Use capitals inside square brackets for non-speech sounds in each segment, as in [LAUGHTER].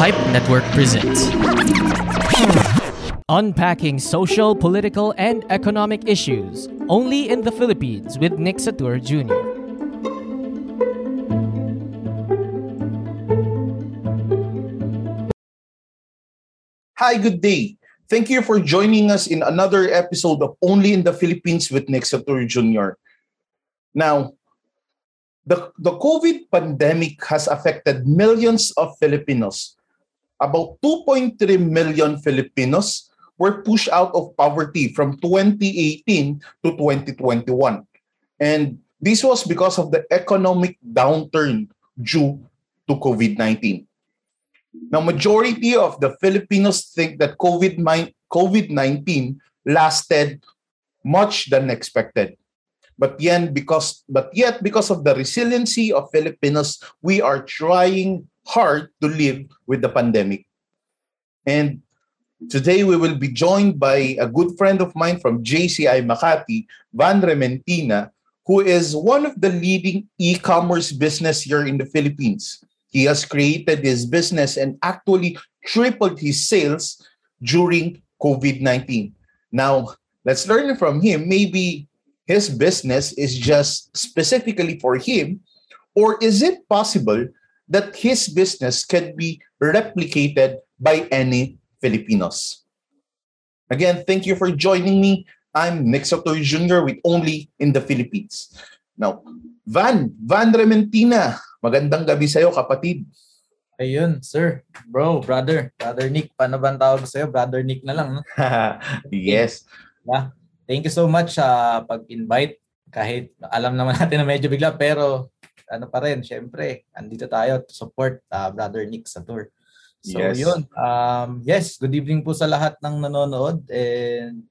Pipe Network presents Unpacking Social, Political, and Economic Issues only in the Philippines with Nick Satur Jr. Hi, good day. Thank you for joining us in another episode of Only in the Philippines with Nick Satur Jr. Now, the, the COVID pandemic has affected millions of Filipinos. About 2.3 million Filipinos were pushed out of poverty from 2018 to 2021. And this was because of the economic downturn due to COVID-19. Now, majority of the Filipinos think that COVID-19 lasted much than expected. But yet, because but yet because of the resiliency of Filipinos, we are trying hard to live with the pandemic. And today we will be joined by a good friend of mine from JCI Makati, Van Rementina, who is one of the leading e-commerce business here in the Philippines. He has created his business and actually tripled his sales during COVID-19. Now, let's learn from him. Maybe his business is just specifically for him, or is it possible that his business can be replicated by any Filipinos? Again, thank you for joining me. I'm Nick Soto Jr. with Only in the Philippines. Now, Van, Van Rementina, magandang gabi sa'yo, kapatid. Ayun, sir. Bro, brother. Brother Nick. Paano ba ang tawag sa'yo? Brother Nick na lang, no? [LAUGHS] yes. Yeah. Thank you so much sa uh, pag-invite. Kahit alam naman natin na medyo bigla, pero ano pa rin, syempre, andito tayo to support uh, Brother Nick sa tour. So Yes. yun. Um, yes, good evening po sa lahat ng nanonood and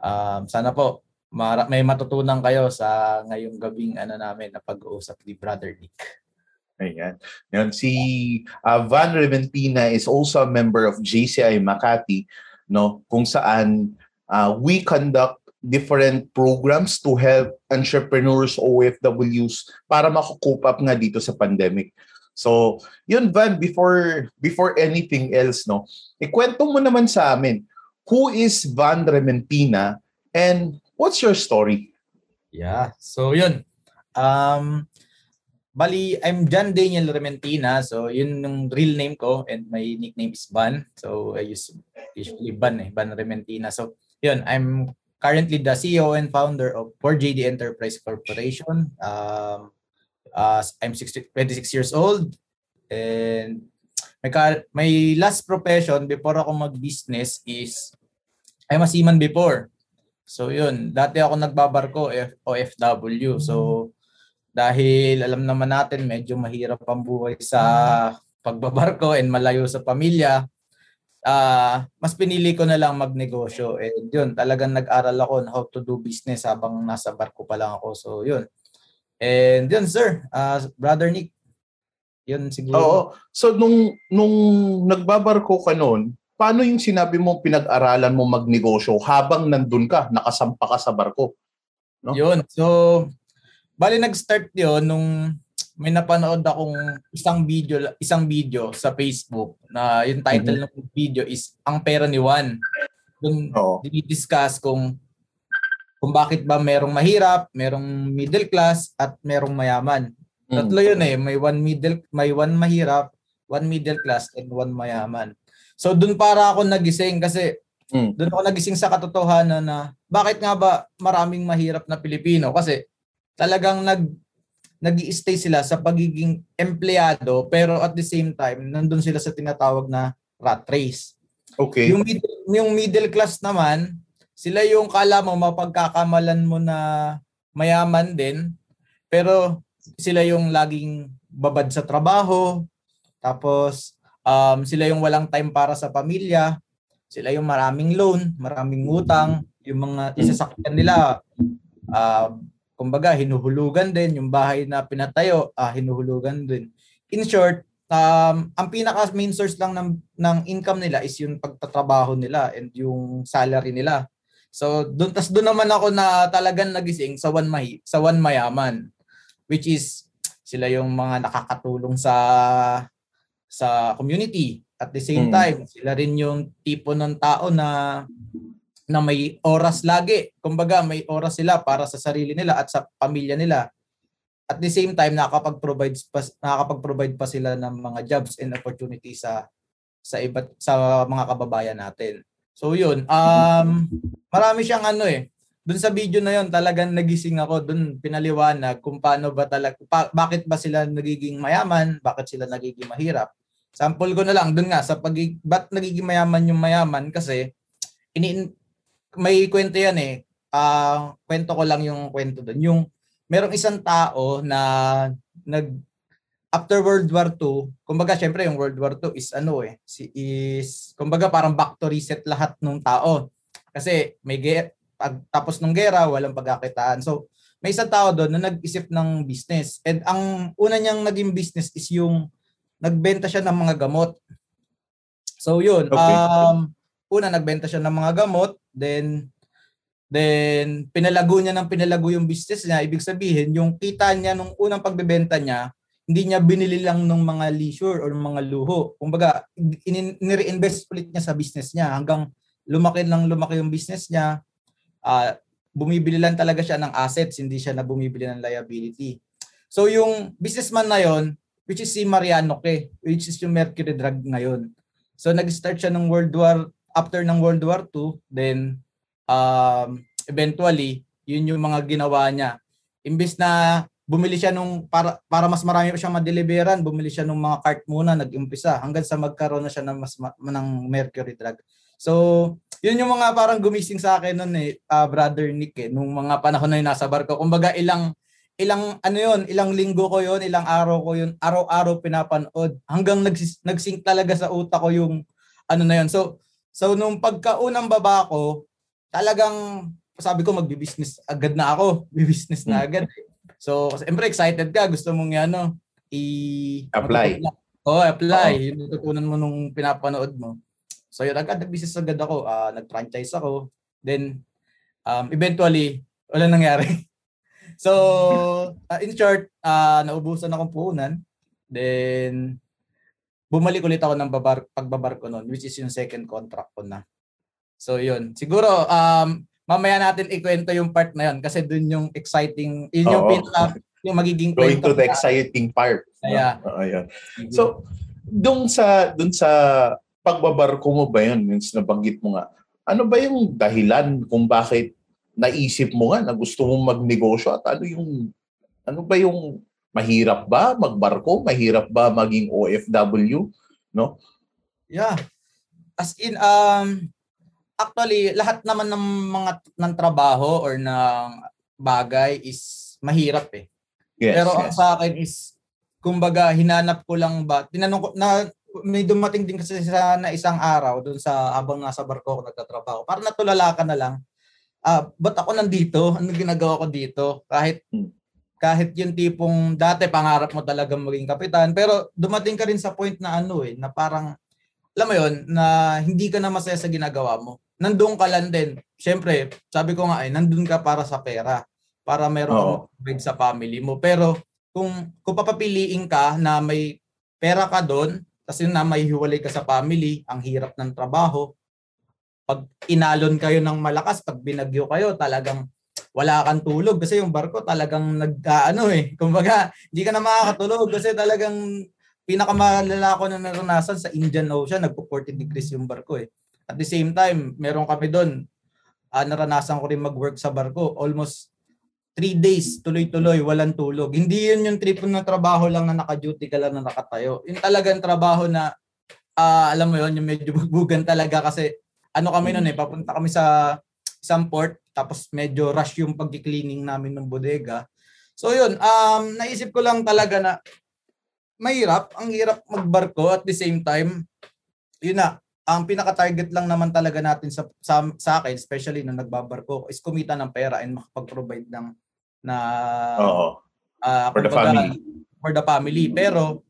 um, sana po mara- may matutunan kayo sa ngayong gabing ano namin na pag-uusap ni Brother Nick. Ayan. Yan, si uh, Van Reventina is also a member of JCI Makati, no, kung saan uh, we conduct different programs to help entrepreneurs, OFWs, para makakope up nga dito sa pandemic. So, yun Van, before before anything else, no, ikwento mo naman sa amin, who is Van Rementina and what's your story? Yeah. So yun. Um bali I'm John Daniel Rementina. So yun yung real name ko and my nickname is Ban. So I use usually Ban eh, Ban Rementina. So yun, I'm currently the CEO and founder of 4JD Enterprise Corporation. Um uh, I'm 60, 26 years old and my, car- my last profession before ako mag-business is I'm a seaman before. So yun, dati ako nagbabarko F- OFW. So dahil alam naman natin medyo mahirap ang buhay sa pagbabarko and malayo sa pamilya, ah mas pinili ko na lang magnegosyo. And yun, talagang nag-aral ako on how to do business habang nasa barko pa lang ako. So yun. And yun sir, ah brother Nick, yun siguro. Oo. So nung nung nagbabarko ka noon, paano yung sinabi mo pinag-aralan mo magnegosyo habang nandun ka, nakasampa ka sa barko? no? Yun. So, bali nag-start 'yon nung may napanood akong isang video isang video sa Facebook na yung title ng video is Ang Pera ni Juan. Doon Oo. dinidiscuss kung kung bakit ba merong mahirap, merong middle class at merong mayaman. Mm. Tatlo 'yun eh, may one middle may one mahirap, one middle class and one mayaman. So doon para ako nagising kasi Mm. doon ako nagising sa katotohanan na bakit nga ba maraming mahirap na Pilipino kasi talagang nag nag stay sila sa pagiging empleyado pero at the same time nandun sila sa tinatawag na rat race. Okay. Yung middle, yung middle class naman, sila yung kala mo mapagkakamalan mo na mayaman din pero sila yung laging babad sa trabaho tapos um, sila yung walang time para sa pamilya sila yung maraming loan, maraming utang, yung mga isasakyan nila, ah kumbaga, hinuhulugan din, yung bahay na pinatayo, ah hinuhulugan din. In short, um, ang pinaka main source lang ng, ng income nila is yung pagtatrabaho nila and yung salary nila. So, doon tas doon naman ako na talagang nagising sa one mahi, sa one mayaman which is sila yung mga nakakatulong sa sa community. At the same Mm. time, sila rin yung tipo ng tao na na may oras lagi. Kumbaga, may oras sila para sa sarili nila at sa pamilya nila. At the same time, nakakapag-provide pa, nakakapag-provide pa sila ng mga jobs and opportunities sa sa iba't sa mga kababayan natin. So yun, um marami siyang ano eh. Doon sa video na yon talagang nagising ako doon pinaliwanag kung paano ba talaga pa- bakit ba sila nagiging mayaman, bakit sila nagiging mahirap. Sample ko na lang doon nga sa pag ba't nagiging mayaman yung mayaman kasi ini may kwento yan eh. Ah, kwento ko lang yung kwento doon. Yung merong isang tao na nag after World War II, kumbaga syempre yung World War II is ano eh, si is kumbaga parang back to reset lahat ng tao. Kasi may ge- pag tapos ng gera, walang pagkakitaan. So may isang tao doon na nag-isip ng business. And ang una niyang naging business is yung nagbenta siya ng mga gamot. So yun, Okay. um una nagbenta siya ng mga gamot, then then pinalago niya ng pinalago yung business niya. Ibig sabihin, yung kita niya nung unang pagbebenta niya, hindi niya binili lang ng mga leisure or mga luho. Kumbaga, in- nire-invest ulit niya sa business niya hanggang lumaki lang lumaki yung business niya. Ah, bumibili lang talaga siya ng assets, hindi siya na bumibili ng liability. So yung businessman na yon, which is si Mariano Ke, which is yung Mercury Drug ngayon. So nag-start siya ng World War, after ng World War II, then um, eventually, yun yung mga ginawa niya. Imbis na bumili siya nung para para mas marami pa siyang madeliveran, bumili siya nung mga cart muna nag-umpisa hanggang sa magkaroon na siya ng mas ma- ng mercury drug. So, yun yung mga parang gumising sa akin noon eh, ah, brother Nick eh, nung mga panahon na yun nasa barko. Kumbaga ilang ilang ano yun, ilang linggo ko yun, ilang araw ko yun, araw-araw pinapanood hanggang nagsis, nagsink talaga sa utak ko yung ano na yun. So, so nung pagkaunang baba ko, talagang sabi ko magbi-business agad na ako, [LAUGHS] bi-business na agad. So, siyempre excited ka, gusto mong ano, i Apply. Oh, apply. Yung natutunan mo nung pinapanood mo. So, yun agad nag-business agad ako, ah, nag-franchise ako. Then um, eventually wala nangyari. [LAUGHS] so, ah, in short, ah, naubusan akong puhunan. Then bumalik ulit ako ng babar pagbabar ko noon, which is yung second contract ko na. So, yun. Siguro um mamaya natin ikwento yung part na yun kasi dun yung exciting, yun yung pinaka yung magiging Going to the na- exciting part. no? Yeah. Oo, yun. So, doon sa doon sa pagbabarko mo ba yun, yung nabanggit mo nga, ano ba yung dahilan kung bakit naisip mo nga na gusto mong magnegosyo at ano yung ano ba yung mahirap ba magbarko? Mahirap ba maging OFW? Yeah. As in, um, actually, lahat naman ng mga ng trabaho or ng bagay is mahirap eh. Yes, Pero ang yes. sa akin is, kumbaga, hinanap ko lang ba, tinanong ko, na, may dumating din kasi sa na isang araw dun sa habang nasa barko ako nagtatrabaho. Parang natulala ka na lang. Ah, ba't ako nandito? Ano ginagawa ko dito? Kahit Hmm. Kahit yung tipong dati pangarap mo talaga maging kapitan, pero dumating ka rin sa point na ano eh, na parang alam mo yon na hindi ka na masaya sa ginagawa mo. Nandoon ka lang din. Siyempre, sabi ko nga ay nandun ka para sa pera, para meron kang sa family mo. Pero kung kung papapiliin ka na may pera ka doon, yun na may hiwalay ka sa family, ang hirap ng trabaho. Pag inalon kayo ng malakas, pag binagyo kayo, talagang wala kang tulog kasi yung barko talagang nagkaano eh. [LAUGHS] Kumbaga, hindi ka na makakatulog kasi talagang pinakamalala ko na naranasan sa Indian Ocean, nagpo 40 degrees yung barko eh. At the same time, meron kami doon, ah, naranasan ko rin mag-work sa barko. Almost three days, tuloy-tuloy, walang tulog. Hindi yun yung trip na trabaho lang na naka-duty ka lang na nakatayo. Yung talagang trabaho na, ah, alam mo yun, yung medyo bugbugan talaga kasi ano kami noon eh, papunta kami sa isang port, tapos medyo rush yung pag-cleaning namin ng bodega. So yun, um, naisip ko lang talaga na mahirap, ang hirap magbarko at the same time, yun na, ang pinaka-target lang naman talaga natin sa, sa, sa akin, especially nung nagbabarko, is kumita ng pera and makapag-provide ng na Oo. ah, For the family. For the family. Pero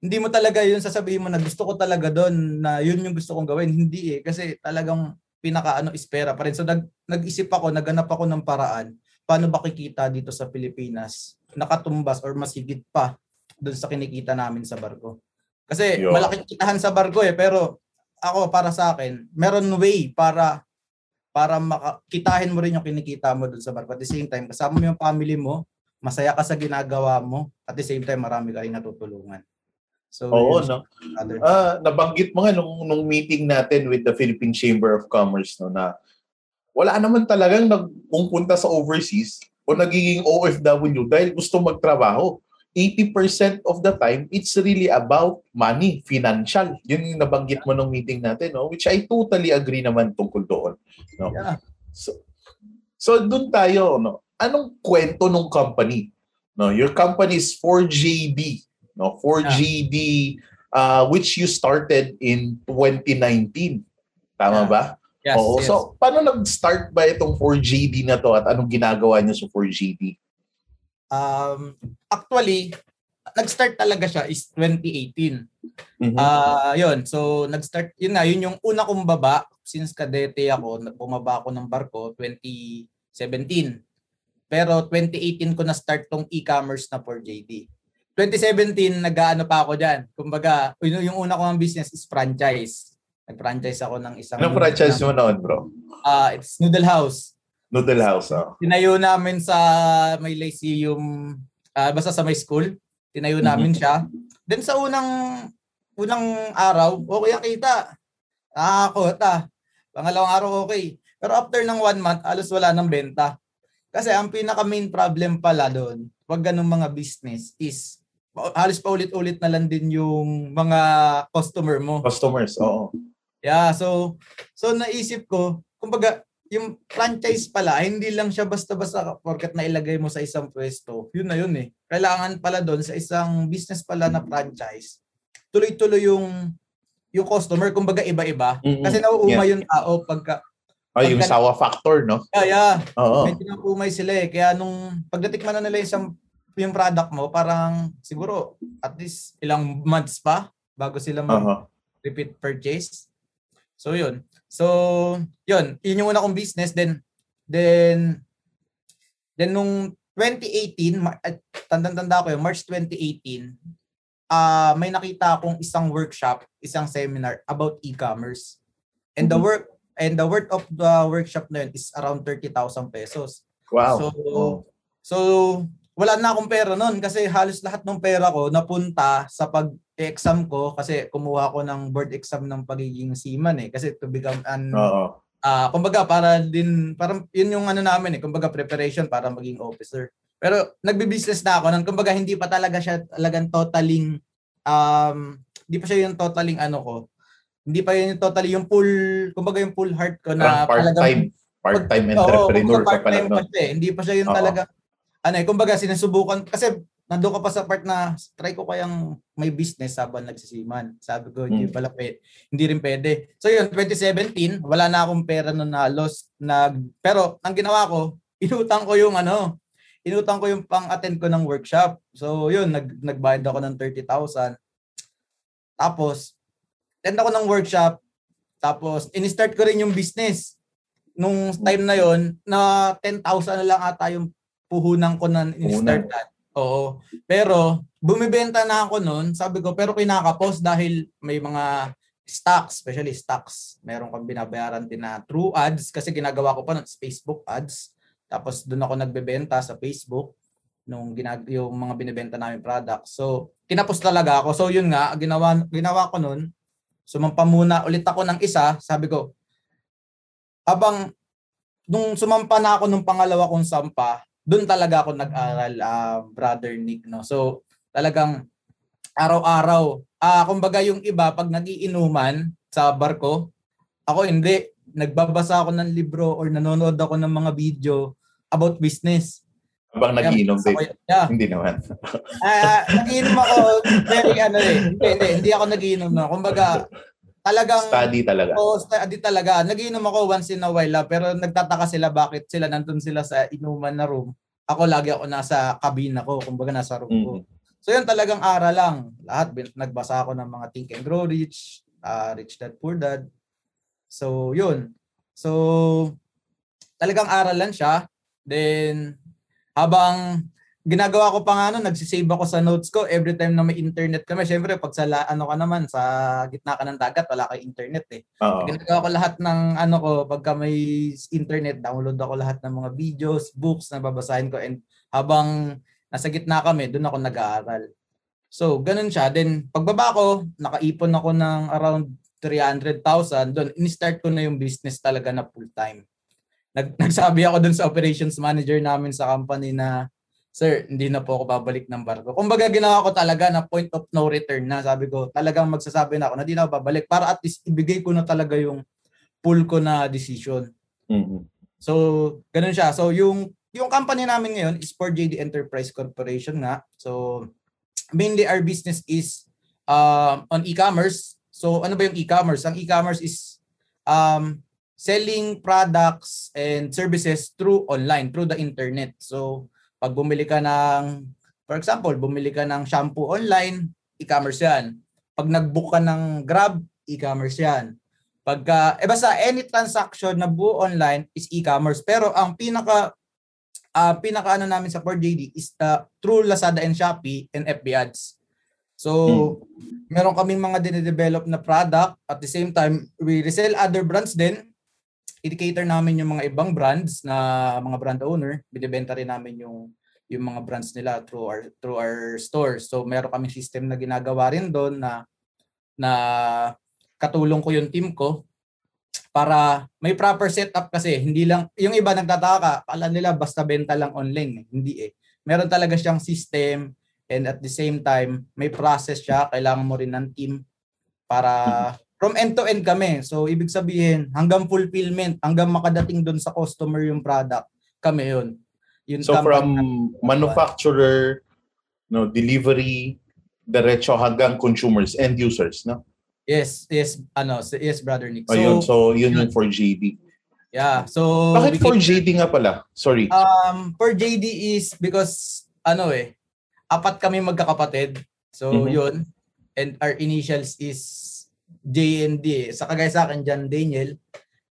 hindi mo talaga yun sasabihin mo na gusto ko talaga doon na yun yung gusto kong gawin. Hindi eh. Kasi talagang pinaka ano is pera pa rin. So nag, nag-isip ako, naganap ako ng paraan paano ba kikita dito sa Pilipinas nakatumbas or mas higit pa doon sa kinikita namin sa barko. Kasi Yun. malaking kitahan sa barko eh, pero ako para sa akin, meron way para para makakitahin mo rin yung kinikita mo dun sa barko. At the same time, kasama mo yung family mo, masaya ka sa ginagawa mo, at the same time, marami ka rin natutulungan. So, Oo, no? other- Ah, nabanggit mo nga nung, nung meeting natin with the Philippine Chamber of Commerce no na wala naman talagang nagpupunta sa overseas o nagiging OFW dahil gusto magtrabaho. 80% of the time, it's really about money, financial. Yun yung nabanggit mo nung meeting natin, no? which I totally agree naman tungkol doon. No? Yeah. So, so doon tayo, no? anong kwento ng company? No, your company is 4JD, no? 4JD uh, which you started in 2019. Tama Yeah. ba? Yes, Oo. yes. So, paano nag-start ba itong 4JD na to at anong ginagawa niyo sa 4JD? um, actually, nag-start talaga siya is 2018. Mhm. Ah, yun. So, nag-start, yun nga, yun yung una kong baba since kadete ako, na- bumaba ako ng barko 2017. Pero 2018 ko na start tong e-commerce na for JD. 2017, nag-ano pa ako dyan. Kumbaga, yun, yung una kong business is franchise. Nag-franchise ako ng isang... Anong franchise mo noon, bro? Ah, it's Noodle House. Noodle House, oh. Tinayo namin sa may Lyceum, ah, basta sa may school. Tinayo Mhm. namin siya. Then sa unang unang araw, okay ang kita. Nakakakot ah. Pangalawang araw okay. Pero after ng one month, alos wala ng benta. Kasi ang pinaka main problem pala doon, wag ganung mga business is halos paulit-ulit na lang din yung mga customer mo. Customers, oo. Yeah, so so naisip ko, kumbaga yung franchise pala, hindi lang siya basta-basta porket nailagay mo sa isang pwesto. Yun na yun eh. Kailangan pala doon sa isang business pala na franchise. Tuloy-tuloy yung yung customer, kumbaga iba-iba. Mhm. Kasi nauuma yung tao pagka, yung Pagka- sawa factor, no? yeah, yeah, Oo. medyo nauumay sila eh. Kaya nung pagdatikman na nila yung, isang- yung product mo, parang siguro at least ilang months pa bago sila mag, Oo. repeat purchase. So yun. So yun, yun yung una kong business then then then nung 2018, ma- at tandang-tanda ko yun, March 2018, ah may nakita akong isang workshop, isang seminar about e-commerce. And the Mhm. work and the worth of the workshop na yun is around 30,000 pesos. Wow. So, Oo. so wala na akong pera noon kasi halos lahat ng pera ko napunta sa pag-exam ko kasi kumuha ko ng board exam ng pagiging seaman eh kasi to become an Oo. ah kumbaga para din parang yun yung ano namin eh kumbaga preparation para maging officer. Pero nagbi-business na ako nang kumbaga hindi pa talaga siya talagang totaling um hindi pa siya yung totaling ano ko. Hindi pa yun yung totally yung full kumbaga yung full heart ko na part-time, part-time entrepreneur Oo, ka pala eh. Hindi pa siya yung Oo. talaga, ano eh, kumbaga sinusubukan, kasi nandun ka pa sa part na try ko kayang may business habang nagsisiman. Sabi ko, hindi Mm. pala pwede, hindi rin pwede. So yun, 2017, wala na akong pera nun na lost. Nag, pero ang ginawa ko, inutang ko yung ano, inutang ko yung pang-attend ko ng workshop. So yun, nag, nagbayad ako ng 30,000. Tapos, attend ako ng workshop. Tapos, in-start ko rin yung business. Nung time na yon na 10,000 na lang ata yung puhunan ko na in-start that. Oo. Pero, bumibenta na ako noon. Sabi ko, pero kinakapos dahil may mga stocks, especially stocks. Meron kang binabayaran din na true ads kasi ginagawa ko pa ng Facebook ads. Tapos doon ako nagbebenta sa Facebook nung ginag yung mga binebenta namin products. So, kinapos talaga ako. So, yun nga, ginawa, ginawa ko noon. Sumampa muna ulit ako ng isa. Sabi ko, habang nung sumampa na ako nung pangalawa kong sampa, doon talaga ako nag-aral, ah, Brother Nick. No? So, talagang araw-araw. Ah, kumbaga yung iba, pag nagiinuman sa barko, ako hindi. Nagbabasa ako ng libro or nanonood ako ng mga video about business. Habang nagiinom din. yeah. Hindi naman. Ah, nagiinom ako very ano eh. Hindi, hindi, hindi ako nagiinom na. Kumbaga, talagang Study talaga. Oo, study talaga. Nagiinom ako once in a while lang, pero nagtataka sila bakit sila nandun sila sa inuman na room. Ako lagi ako nasa kabina ko, kumbaga nasa room ko. Mhm. So yun talagang aral lang. Lahat nagbasa ako ng mga Think and Grow Rich, ah, Rich Dad Poor Dad. So yun. So talagang aral lang siya. Then habang ginagawa ko pa nga ano, nagsisave ako sa notes ko every time na may internet kami. Syempre, pag sa ano ka naman, sa gitna ka ng dagat, wala kang internet eh. Oo. Ginagawa ko lahat ng ano ko, pagka may internet, download ako lahat ng mga videos, books na babasahin ko and habang nasa gitna kami, doon ako nag-aaral. So, ganun siya. Then, pagbaba ko, nakaipon ako ng around 300,000. Doon, in-start ko na yung business talaga na full-time. Nag, [LAUGHS] nagsabi ako doon sa operations manager namin sa company na, Sir, hindi na po ako babalik ng barko. Kumbaga ginawa ko talaga na point of no return na. Sabi ko, talagang magsasabi na ako na hindi na ako babalik para at least ibigay ko na talaga yung full ko na decision. Mhm. So, ganun siya. So, yung yung company namin ngayon is for JD Enterprise Corporation nga. So, mainly our business is um, on e-commerce. So, ano ba yung e-commerce? Ang e-commerce is um, selling products and services through online, through the internet. So, pag bumili ka ng, for example, bumili ka ng shampoo online, e-commerce yan. Pag nag-book ka ng Grab, e-commerce yan. Pagka, eh basta any transaction na buo online is e-commerce. Pero ang pinaka ah pinaka ano namin sa 4JD is uh, through Lazada and Shopee and FB ads. So, meron kaming mga dine-develop na product. At the same time, we resell other brands din. I-cater namin yung mga ibang brands na mga brand owner. Binibenta rin namin yung yung mga brands nila through our through our stores. So, meron kaming system na ginagawa rin doon na na katulong ko yung team ko para may proper setup kasi hindi lang yung iba nagtataka ka akala nila basta benta lang online eh. hindi eh meron talaga siyang system and at the same time may process siya kailangan mo rin ng team para from end to end kami so ibig sabihin hanggang fulfillment hanggang makadating doon sa customer yung product kami yun yun So from na- manufacturer, no, delivery, diretso hanggang consumers, end users, no? yes yes ano yes brother Nick so Ayun, so yun yung for JD. yeah so Bakit for JD nga pala? Sorry. Um, for JD is because ano eh, apat kami magkakapatid. So Mhm. yun. And our initials is J and D. eh. Sa kagaya sa akin John Daniel.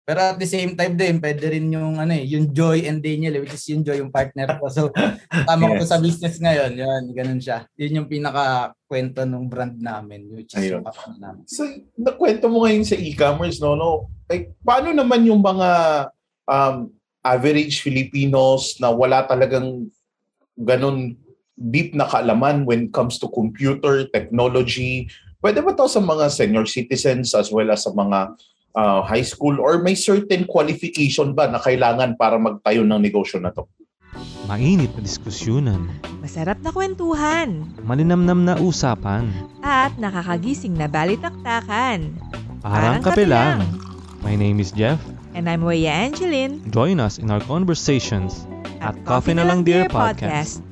Pero at the same time din, pwede rin yung ano eh, yung Joy and Daniel, eh, which is yung Joy yung partner ko. So tama ko to Yes. sa business ngayon. Yun, ganun siya. Yun yung pinaka kwento ng brand namin, which is Ayun. yung company namin. So, nakwento mo ngayon sa e-commerce, no? no? Like, paano naman yung mga um, average Filipinos na wala talagang ganun deep na kaalaman when it comes to computer, technology? Pwede ba to sa mga senior citizens as well as sa mga uh, high school or may certain qualification ba na kailangan para magtayo ng negosyo na to? Mainit na diskusyonan, Masarap na kwentuhan malinamnam na usapan, at nakakagising na balitaktakan. parang kape lang. My name is Jeff. And I'm Weya Angeline Join us in our conversations at Coffee na Lang Dear Podcast.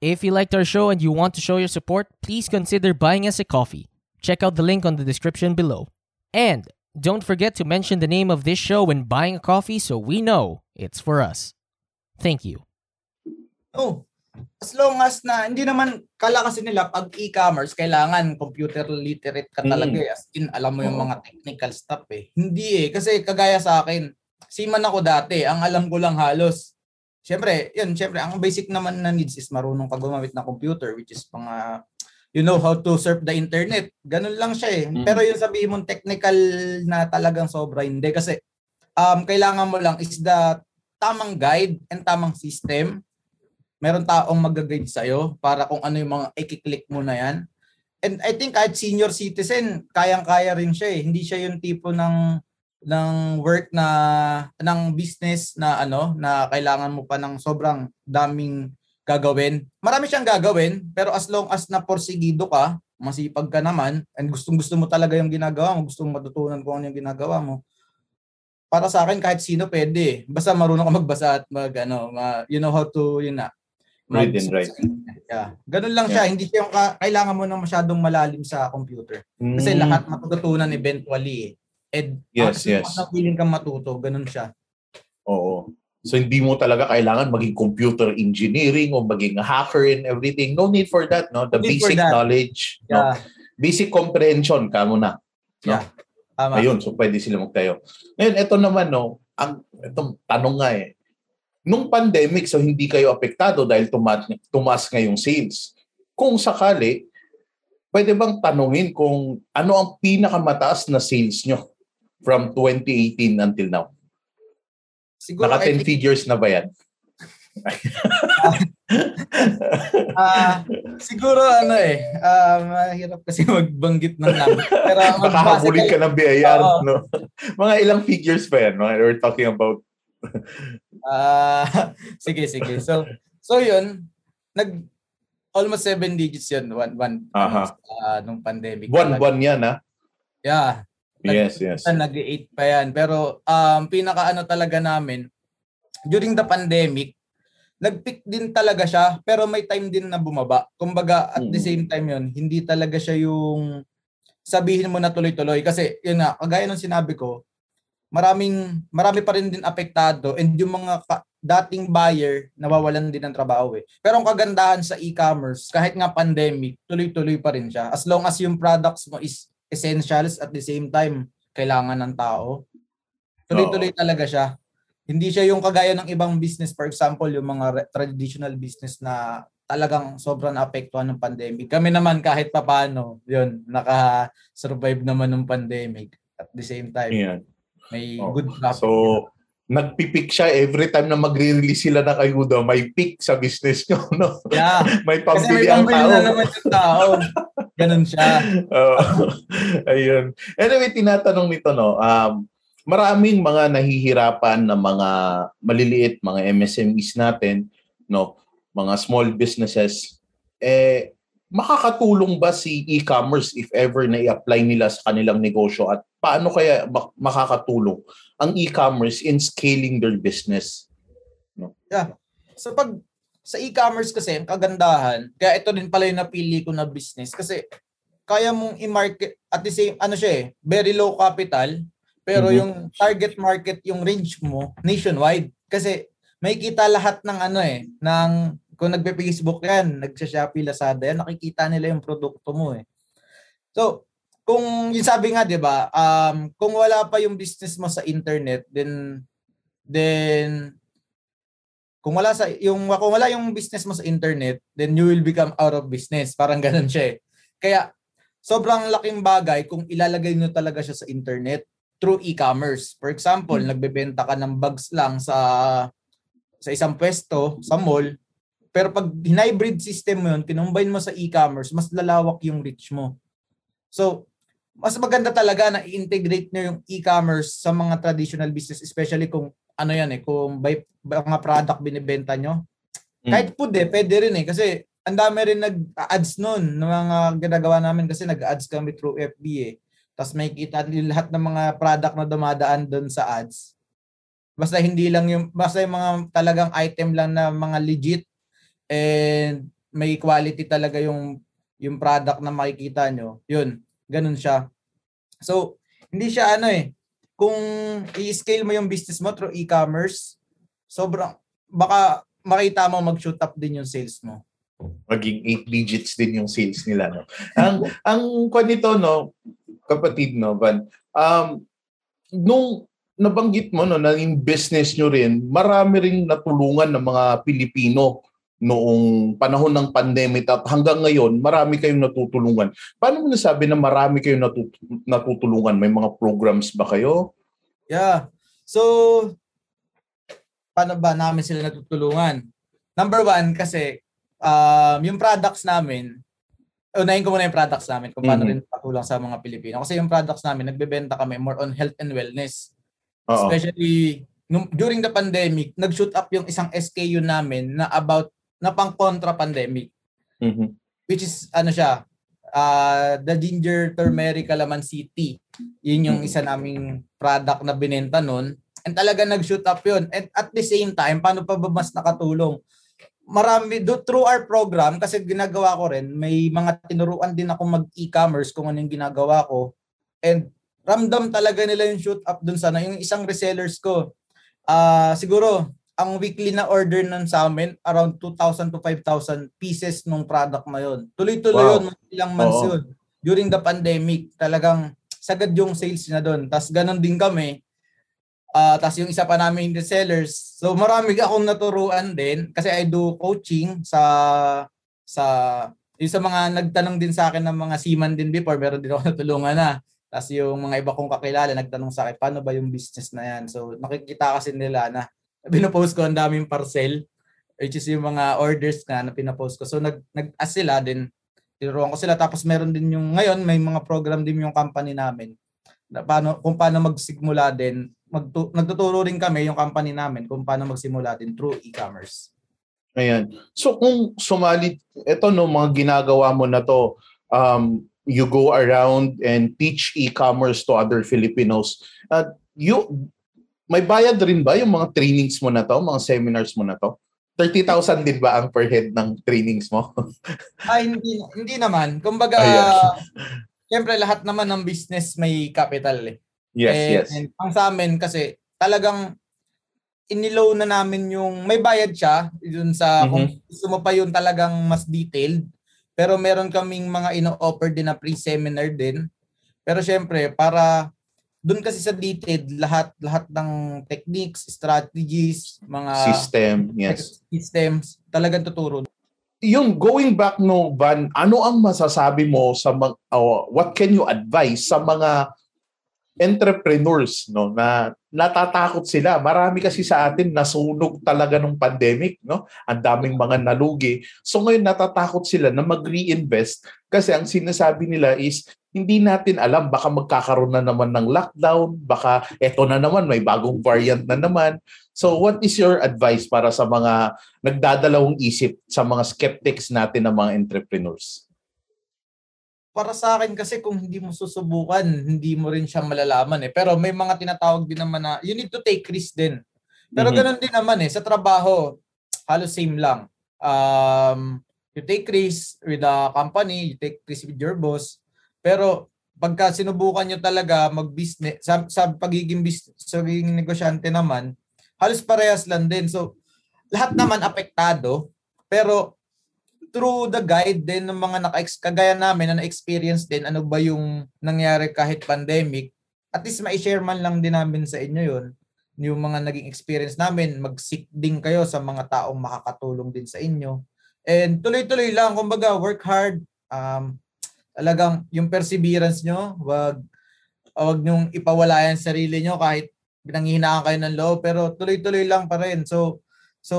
If you liked our show and you want to show your support, please consider buying us a coffee. Check out the link on the description below. And don't forget to mention the name of this show when buying a coffee so we know it's for us. Thank you. Oh, as long as na, hindi naman, kala kasi nila, pag e-commerce, kailangan computer literate ka talaga. Mm. As in, alam mo yung mga technical stuff eh. Hindi eh, kasi kagaya sa akin, seaman ako dati, ang alam ko lang halos. Siyempre, yun, siyempre, ang basic naman na needs is marunong ka gumamit ng computer, which is mga, you know how to surf the internet. Ganun lang siya eh. Mm. Pero yung sabihin mong technical na talagang sobra, hindi. Kasi, um, kailangan mo lang is the tamang guide and tamang system meron taong mag-guide sa'yo para kung ano yung mga i-click mo na yan. And I think kahit senior citizen, kayang-kaya rin siya eh. Hindi siya yung tipo ng ng work na ng business na ano na kailangan mo pa ng sobrang daming gagawin. Marami siyang gagawin pero as long as naporsigido ka, masipag ka naman and gustong-gusto mo talaga yung ginagawa mo, gusto mo matutunan kung ano yung ginagawa mo. Para sa akin kahit sino pwede. eh. Basta marunong ka magbasa at mag ano, ma- you know how to yun na. Read and write. Yeah. Ganun lang siya. Hindi siya yung ka- kailangan mo nang masyadong malalim sa computer. Kasi Mm. lahat matututunan eventually eh. And Yes, yes. as willing kang matuto, ganun siya. Oo. So hindi mo talaga kailangan maging computer engineering o maging hacker and everything. No need for that, no? The No basic knowledge, no? Yeah. Basic comprehension ka muna. No? Yeah. Tama. Ayun, so pwede sila magtayo. Ngayon, ito naman, no, ang itong tanong nga eh. nung pandemic, so hindi kayo apektado dahil tumaas, tumaas nga yung sales. Kung sakali, pwede bang tanungin kung ano ang pinakamataas na sales nyo from 2018 until now? Siguro, Naka I 10 think, figures na ba yan? [LAUGHS] ah, siguro ano eh, ah, mahirap kasi magbanggit ng number. Pero magbase Nakahabulin ka ng BIR, Oo. no? Mga ilang figures pa yan, no? We're talking about Ah, sige, sige. So, so yun, nag almost seven digits yun, one, one, Aha. ah, nung pandemic. buwan-buwan yan, ha? Yeah. Yes, yes. Nag-8 pa yan. Pero um, pinaka ano talaga namin, during the pandemic, nag-peak din talaga siya, pero may time din na bumaba. Kumbaga, at the Mm. same time yun, hindi talaga siya yung sabihin mo na tuloy-tuloy. Kasi, yun na, kagaya ng sinabi ko, maraming, marami pa rin din apektado and yung mga ka- dating buyer, nawawalan din ng trabaho eh. Pero ang kagandahan sa e-commerce, kahit nga pandemic, tuloy-tuloy pa rin siya. As long as yung products mo is essentials at the same time, kailangan ng tao. Tuloy-tuloy talaga siya. Hindi siya yung kagaya ng ibang business, for example, yung mga re- traditional business na talagang sobrang naapektuhan ng pandemic. Kami naman kahit papano, yun, naka-survive naman ng pandemic. At the same time, Yan. may Oh. good profit. So, nagpipik siya every time na magre-release sila ng ayuda, may pick sa business nyo, [LAUGHS] no? yeah. May Kasi may pambili ang pambili tao. na naman yung tao. [LAUGHS] Ganun siya. [LAUGHS] Oo. ayun. Anyway, tinatanong nito, no, um, maraming mga nahihirapan na mga maliliit, mga MSMEs natin, no, mga small businesses, eh, makakatulong ba si e-commerce if ever na i-apply nila sa kanilang negosyo at paano kaya mak- makakatulong ang e-commerce in scaling their business? So pag sa e-commerce kasi, ang kagandahan, kaya ito din pala yung napili ko na business kasi kaya mong i-market at the same, ano siya eh, very low capital, pero Mhm. yung target market, yung range mo, nationwide. Kasi may kita lahat ng ano eh, ng kung nagpe-Facebook yan, nagsha-Shopee, Lazada yan, nakikita nila yung produkto mo eh. So, kung yung sabi nga, 'di ba, um kung wala pa yung business mo sa internet, then then kung wala sa yung kung wala yung business mo sa internet, then you will become out of business. [LAUGHS] Parang ganun siya eh. Kaya sobrang laking bagay kung ilalagay nyo talaga siya sa internet through e-commerce. For example, nagbebenta ka ng bags lang sa sa isang pwesto, sa mall, pero pag hybrid system mo yun, kinumbine mo sa e-commerce, mas lalawak yung reach mo. So, mas maganda talaga na i-integrate nyo yung e-commerce sa mga traditional business, especially kung ano yan eh, kung by mga product binibenta nyo. Mm. Kahit food eh, pwede rin eh. Kasi ang dami rin nag-ads nun ng mga ginagawa namin kasi nag-ads kami through FB eh. Tapos may kita lahat ng mga product na dumadaan doon sa ads. Basta hindi lang yung, basta yung mga talagang item lang na mga legit and may quality talaga yung yung product na makikita nyo. Yun, ganun siya. So, hindi siya ano eh, kung i-scale mo yung business mo through e-commerce, sobrang, baka makita mo mag-shoot up din yung sales mo. maging 8 digits din yung sales nila no. ang ang kwan nito no kapatid no Van um nung nabanggit mo no na yung business nyo rin marami ring natulungan ng mga Pilipino noong panahon ng pandemic at hanggang ngayon marami kayong natutulungan paano mo nasabi na marami kayong natut- natutulungan may mga programs ba kayo Yeah. So, paano ba namin sila natutulungan? Number one, kasi um, yung products namin, unahin ko muna yung products namin kung paano Mhm. rin patulong sa mga Pilipino. Kasi yung products namin, nagbebenta kami more on health and wellness. Oo. Especially nung, during the pandemic, nag-shoot up yung isang SKU namin na about na pang kontra pandemic Mhm. which is ano siya uh, the ginger turmeric calamansi tea yun yung Mm. isa naming product na binenta nun and talaga nag-shoot up yun and at the same time paano pa ba mas nakatulong marami do, through our program kasi ginagawa ko rin may mga tinuruan din ako mag e-commerce kung ano yung ginagawa ko and ramdam talaga nila yung shoot up dun sana yung isang resellers ko ah siguro ang weekly na order nun sa amin, around 2,000 to 5,000 pieces nung product na yun. Tuloy-tuloy Wow. yun, ilang months Oo. yun. During the pandemic, talagang sagad yung sales na doon. Tapos ganun din kami. Ah, tas yung isa pa namin the sellers. So marami akong naturuan din kasi I do coaching sa sa yung sa mga nagtanong din sa akin ng mga seaman din before, meron din ako [LAUGHS] natulungan na. Tapos yung mga iba kong kakilala nagtanong sa akin, paano ba yung business na yan? So nakikita kasi nila na [LAUGHS] pinopost ko ang daming parcel, which is yung mga orders nga na pinopost ko. So nag, nag-ask sila din, tinuruan ko sila. Tapos meron din yung, ngayon may mga program din yung company namin na paano, kung paano magsimula din, magtu- nagtuturo rin kami yung company namin kung paano magsimula din through e-commerce. Ayan. So kung sumali, ito no, mga ginagawa mo na to, um, you go around and teach e-commerce to other Filipinos. At you, may bayad rin ba yung mga trainings mo na to, mga seminars mo na to? 30,000 din ba ang per head ng trainings mo? Ay, [LAUGHS] hindi, hindi naman. Kumbaga, Ayan. siyempre lahat naman ng business may capital eh. Yes, And- yes. and ang sa amin kasi talagang inilow na namin yung may bayad siya dun sa kung gusto mo pa yun talagang mas detailed. Pero meron kaming mga ino-offer din na pre-seminar din. Pero syempre, para dun kasi sa detailed lahat lahat ng techniques, strategies, mga System, yes. systems talagang tuturo. Yung going back no, Van, ano ang masasabi mo sa mga, oh, what can you advise sa mga entrepreneurs no na natatakot sila. Marami kasi sa atin nasunog talaga nung pandemic, no? Ang daming mga nalugi. So ngayon natatakot sila na mag-reinvest kasi ang sinasabi nila is hindi natin alam baka magkakaroon na naman ng lockdown, baka eto na naman may bagong variant na naman. So what is your advice para sa mga nagdadalawang isip sa mga skeptics natin na mga entrepreneurs? Para sa akin kasi kung hindi mo susubukan, hindi mo rin siya malalaman eh. Pero may mga tinatawag din naman na you need to take risk din. Pero Mhm. ganun din naman eh. Sa trabaho, halos same lang. Um, you take risk with the company, you take risk with your boss. Pero pagka sinubukan nyo talaga mag-business, sa, sa pagiging, business, sa pagiging negosyante naman, halos parehas lang din. So, lahat naman apektado. Pero through the guide din ng mga naka kagaya namin na na-experience din ano ba yung nangyari kahit pandemic, at least ma-share man lang din namin sa inyo yun yung mga naging experience namin, mag-seek din kayo sa mga taong makakatulong din sa inyo. And tuloy-tuloy lang, kumbaga work hard, um, talagang yung perseverance nyo, wag wag nyong ipawala yan sa sarili nyo kahit pinanghihinaan kayo ng loob, pero tuloy-tuloy lang pa rin. So, So,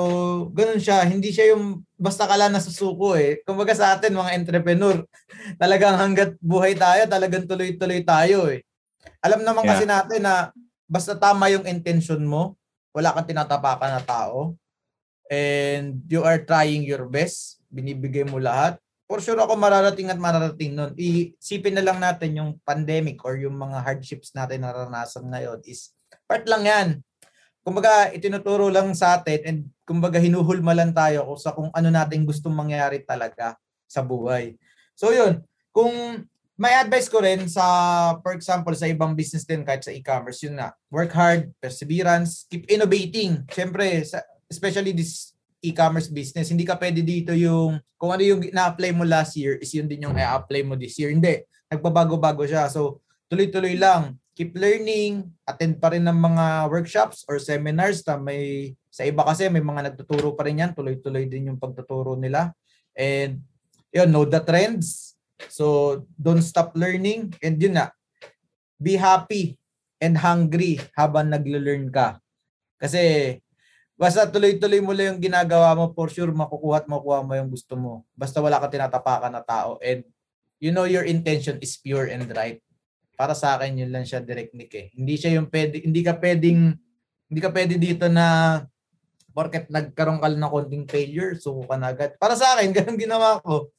ganun siya. Hindi siya yung basta ka lang nasusuko eh. Kumbaga sa atin, mga entrepreneur, [LAUGHS] talagang hanggat buhay tayo, talagang tuloy-tuloy tayo eh. Alam naman kasi natin na basta tama yung intention mo, wala kang tinatapakan na tao, and you are trying your best, binibigay mo lahat, for sure ako mararating at mararating nun. Isipin na lang natin yung pandemic or yung mga hardships natin naranasan ngayon is part lang yan kumbaga itinuturo lang sa atin and kumbaga hinuhulma lang tayo kung sa kung ano natin gustong mangyari talaga sa buhay. So yun, kung may advice ko rin sa for example sa ibang business din kahit sa e-commerce yun na work hard, perseverance, keep innovating. Syempre, sa, especially this e-commerce business, hindi ka pwede dito yung kung ano yung na-apply mo last year is yun din yung i-apply mo this year. Hindi, nagbabago-bago siya. So tuloy-tuloy lang keep learning, attend pa rin ng mga workshops or seminars na may sa iba kasi may mga nagtuturo pa rin yan, tuloy-tuloy din yung pagtuturo nila. And yun, know the trends. So don't stop learning and yun na, be happy and hungry habang nagle-learn ka. Kasi basta tuloy-tuloy mo lang yung ginagawa mo, for sure makukuha at makukuha mo yung gusto mo. Basta wala ka tinatapakan na tao and you know your intention is pure and right para sa akin yun lang siya direct nick eh. Hindi siya yung pwede, hindi ka pwedeng hindi ka pwede dito na porket nagkaroon ka ng konting failure, suko ka na agad. Para sa akin, [LAUGHS] ganun ginawa ko.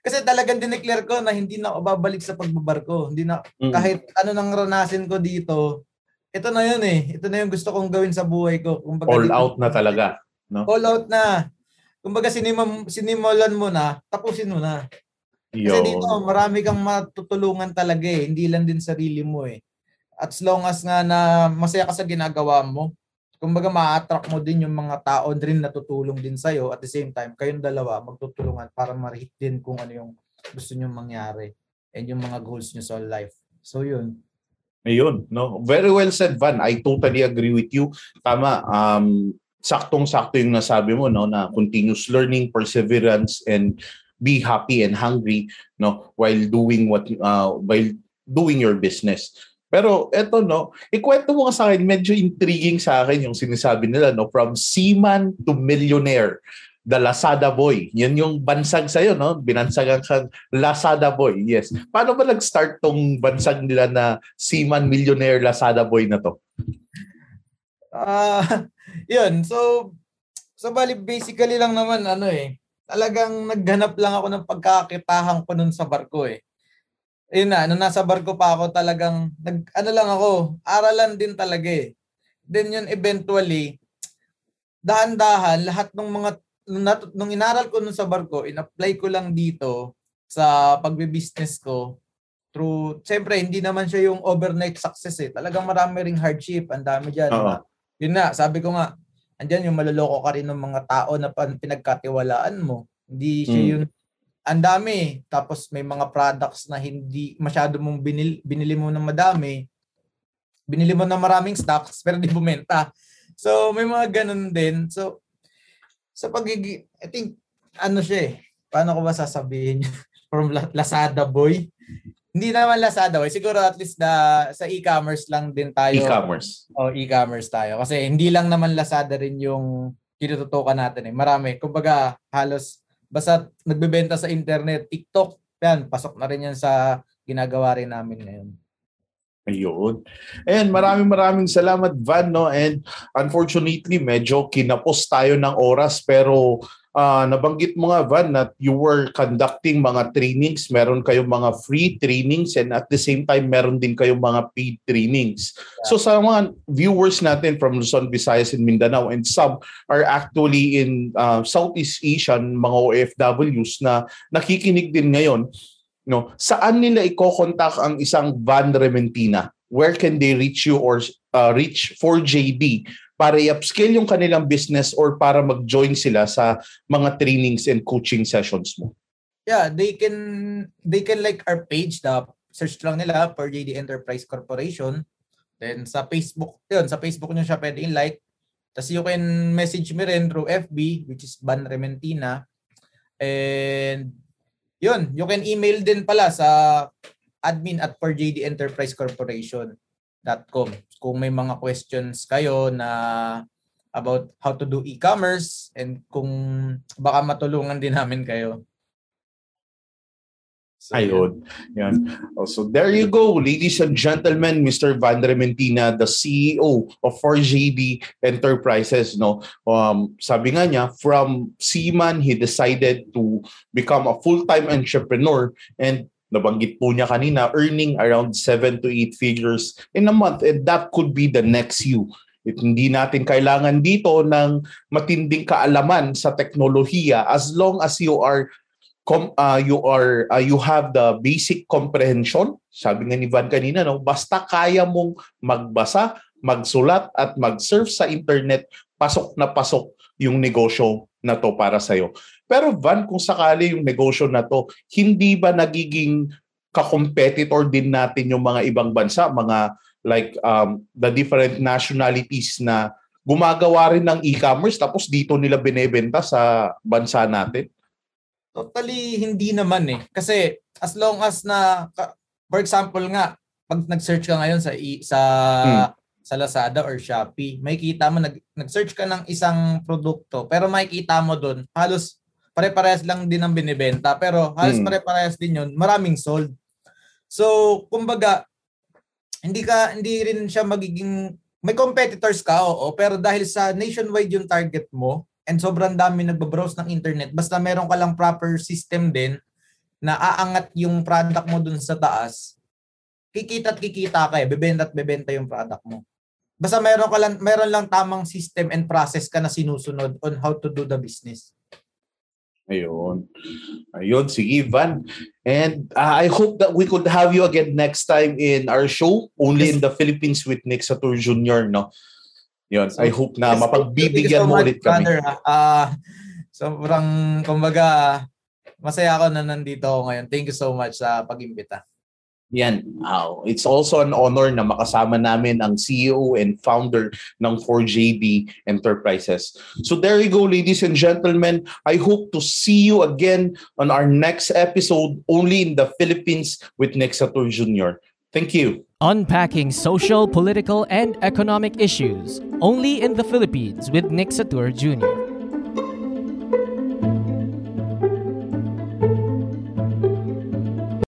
Kasi talagang dineclare ko na hindi na ako babalik sa pagbabarko. Hindi na, Mm. kahit ano nang ranasin ko dito, ito na yun eh. Ito na yung gusto kong gawin sa buhay ko. Kumbaga, All dito- out na talaga. All out na. Kumbaga sinimulan mo na, tapusin mo na. Kasi Yo. dito, marami kang matutulungan talaga eh. Hindi lang din sarili mo eh. At as long as nga na masaya ka sa ginagawa mo, kumbaga ma-attract mo din yung mga tao rin na tutulong din sa'yo. At the same time, kayong dalawa magtutulungan para ma-hit din kung ano yung gusto nyo mangyari and yung mga goals nyo sa life. So yun. Ayun, no? Very well said, Van. I totally agree with you. Tama, um, saktong-sakto yung nasabi mo, no? Na continuous learning, perseverance, and be happy and hungry, no? While doing what, uh, while doing your business. Pero eto, no? Ikwento mo sa akin, medyo intriguing sa akin yung sinasabi nila, no? From seaman to millionaire the Lazada Boy. Yan yung bansag sa'yo, no? Binansagan kang Lazada Boy. Yes. Paano ba nag-start tong bansag nila na Seaman Millionaire Lazada Boy na to? Ah, [LAUGHS] yun. So, so bali, basically lang naman, ano eh, talagang naghanap lang ako ng pagkakitahan ko nun sa barko eh. Yun na, nung nasa barko pa ako talagang, nag, ano lang ako, aralan din talaga eh. Then yun eventually, dahan-dahan, lahat ng mga nung, nat- nung inaral ko nun sa barko, in-apply ko lang dito sa pagbe-business ko through, siyempre, hindi naman siya yung overnight success eh. Talagang marami ring hardship, ang dami dyan. Oo. Yun na, sabi ko nga, andyan yung maloloko ka rin ng mga tao na pinagkatiwalaan mo. Hindi siya Mm. yung, ang dami. Tapos may mga products na hindi masyado mong binil, binili mo ng madami. Binili mo ng maraming stocks pero di bumenta. So may mga ganun din. So sa pagiging, I think, ano siya eh, paano ko ba sasabihin [LAUGHS] from La- Lazada boy? Hindi naman Lazada boy, siguro at least na, sa e-commerce lang din tayo. E-commerce. O e-commerce tayo. Kasi hindi lang naman Lazada rin yung kinututukan natin eh. Marami. Kumbaga, halos basta nagbebenta sa internet, TikTok, yan, pasok na rin yan sa ginagawa rin namin ngayon. Ayun. And maraming maraming salamat Van no and unfortunately medyo kinapos tayo ng oras pero ah, nabanggit mo nga Van that you were conducting mga trainings, meron kayong mga free trainings and at the same time meron din kayong mga paid trainings. So sa mga viewers natin from Luzon, Visayas and Mindanao and some are actually in ah, Southeast Asian mga OFWs na nakikinig din ngayon no? Saan nila i-contact ang isang Van Rementina? Where can they reach you or uh, reach for JD para i-upscale yung kanilang business or para mag-join sila sa mga trainings and coaching sessions mo Yeah, they can they can like our page, the search lang nila for JD Enterprise Corporation. Then sa Facebook, yun, sa Facebook nyo siya pwede like. Tapos you can message me rin through FB, which is Ban Rementina. And yun, you can email din pala sa admin at for JD Enterprise Corporation.com kung may mga questions kayo na about how to do e-commerce and kung baka matulungan din namin kayo. So, Ayun. Yan. Oh, So there you go, ladies and gentlemen, Mr. Van Rementina, the CEO of 4JD Enterprises. No, um, sabi nga niya, from seaman, he decided to become a full-time entrepreneur and nabanggit po niya kanina, earning around 7 to 8 figures in a month. And that could be the next you. It, hindi natin kailangan dito ng matinding kaalaman sa teknolohiya as long as you are com, uh, you are uh, you have the basic comprehension sabi nga ni Van kanina no basta kaya mong magbasa magsulat at mag-surf sa internet pasok na pasok yung negosyo na to para sa pero Van kung sakali yung negosyo na to hindi ba nagiging ka-competitor din natin yung mga ibang bansa mga like um, the different nationalities na gumagawa rin ng e-commerce tapos dito nila binebenta sa bansa natin Totally hindi naman eh. Kasi as long as na for example nga, pag nag-search ka ngayon sa sa Hmm. sa Lazada or Shopee, makikita mo nag nag-search ka ng isang produkto, pero makikita mo doon halos pare-parehas lang din ang binebenta, pero halos Hmm. pare-parehas din 'yon, maraming sold. So, kumbaga hindi ka hindi rin siya magiging may competitors ka oo, pero dahil sa nationwide yung target mo, and sobrang dami nagbabrowse ng internet, basta meron ka lang proper system din na aangat yung product mo dun sa taas, kikita at kikita ka eh, bebenta at bebenta yung product mo. Basta meron ka lang, meron lang tamang system and process ka na sinusunod on how to do the business. Ayun. Ayun, sige, Van. And uh, I hope that we could have you again next time in our show, only in the Philippines with Nick Satur Jr., no? Yun, I hope na Yes, mapagbibigyan so mo much, ulit kami. brother. Ah, sobrang, kumbaga, masaya ako na nandito ako ngayon. Thank you so much sa pag-imbita. Yan. Uh, it's also an honor na makasama namin ang CEO and founder ng 4JB Enterprises. So there you go, ladies and gentlemen. I hope to see you again on our next episode only in the Philippines with Nexator Jr. Thank you. Unpacking social, political, and economic issues only in the Philippines with Nick Satur Jr.